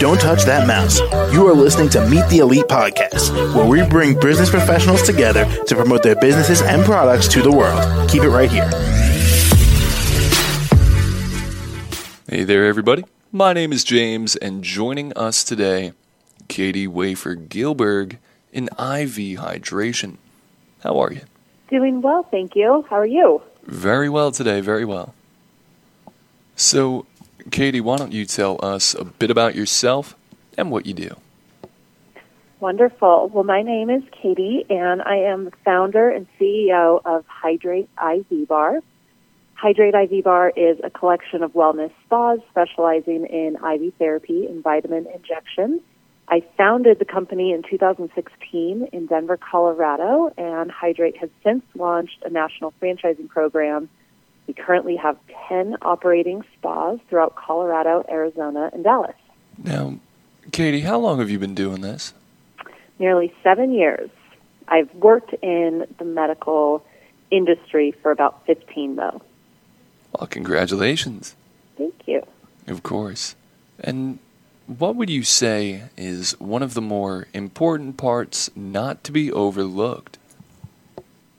Don't touch that mouse. You are listening to Meet the Elite podcast, where we bring business professionals together to promote their businesses and products to the world. Keep it right here. Hey there, everybody. My name is James, and joining us today, Katie Wafer Gilberg in IV Hydration. How are you? Doing well, thank you. How are you? Very well today, very well. So, Katie, why don't you tell us a bit about yourself and what you do? Wonderful. Well, my name is Katie, and I am the founder and CEO of Hydrate IV Bar. Hydrate IV Bar is a collection of wellness spas specializing in IV therapy and vitamin injections. I founded the company in 2016 in Denver, Colorado, and Hydrate has since launched a national franchising program we currently have 10 operating spas throughout Colorado, Arizona, and Dallas. Now, Katie, how long have you been doing this? Nearly seven years. I've worked in the medical industry for about 15, though. Well, congratulations. Thank you. Of course. And what would you say is one of the more important parts not to be overlooked?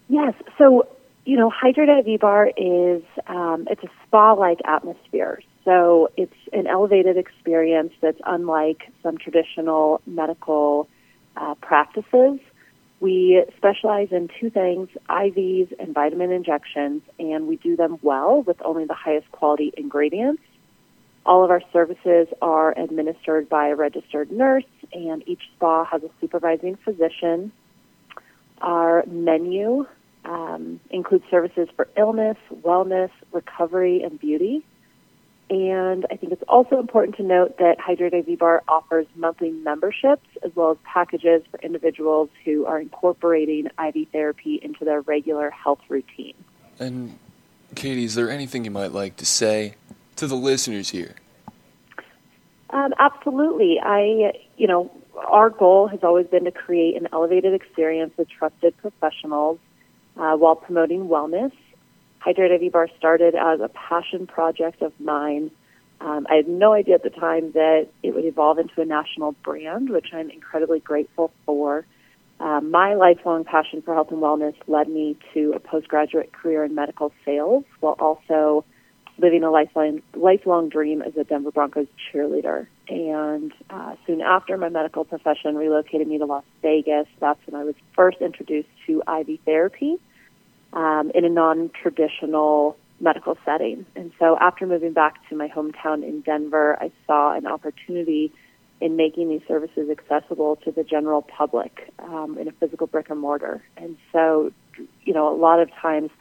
Yes. So you know, Hydrate IV Bar is um, it's a spa-like atmosphere. So it's an elevated experience that's unlike some traditional medical uh, practices. We specialize in two things: IVs and vitamin injections, and we do them well with only the highest quality ingredients. All of our services are administered by a registered nurse, and each spa has a supervising physician. Our menu um, includes services for illness, wellness, recovery, and beauty. And I think it's also important to note that Hydrate IV Bar offers monthly memberships as well as packages for individuals who are incorporating IV therapy into their regular health routine. And Katie, is there anything you might like to say to the listeners here? Um, absolutely. I, you know, our goal has always been to create an elevated experience with trusted professionals uh, while promoting wellness. Hydrate IV Bar started as a passion project of mine. Um, I had no idea at the time that it would evolve into a national brand, which I'm incredibly grateful for. Uh, my lifelong passion for health and wellness led me to a postgraduate career in medical sales while also living a lifelong, lifelong dream as a Denver Broncos cheerleader. And uh, soon after, my medical profession relocated me to Las Vegas. That's when I was first introduced to IV therapy um, in a non traditional medical setting. And so after moving back to my hometown in Denver, I saw an opportunity in making these services accessible to the general public um, in a physical brick and mortar. And so, you know, a lot of times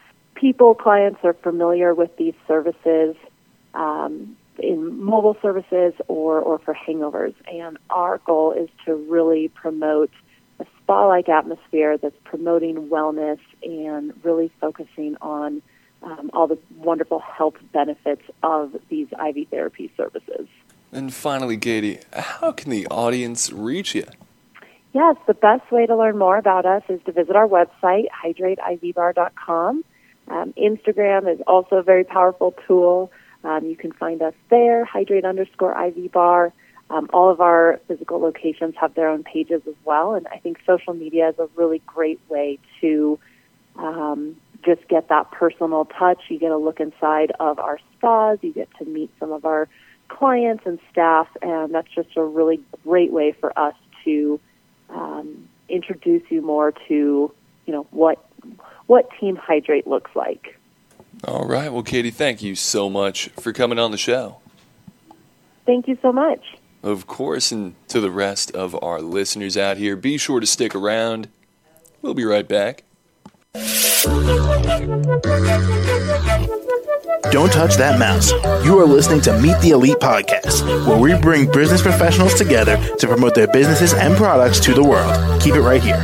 people, clients are familiar with these services um, in mobile services or, or for hangovers. And our goal is to really promote a spa like atmosphere that's promoting wellness and really focusing on um, all the wonderful health benefits of these IV therapy services. And finally, Katie, how can the audience reach you? Yes, the best way to learn more about us is to visit our website, hydrateivbar.com. Um, Instagram is also a very powerful tool. Um, you can find us there, hydrate underscore IV bar. Um, all of our physical locations have their own pages as well, and I think social media is a really great way to um, just get that personal touch. You get a look inside of our spas, you get to meet some of our clients and staff, and that's just a really great way for us to um, introduce you more to, you know, what what Team Hydrate looks like. All right. Well, Katie, thank you so much for coming on the show. Thank you so much. Of course, and to the rest of our listeners out here, be sure to stick around. We'll be right back. Don't touch that mouse. You are listening to Meet the Elite podcast, where we bring business professionals together to promote their businesses and products to the world. Keep it right here.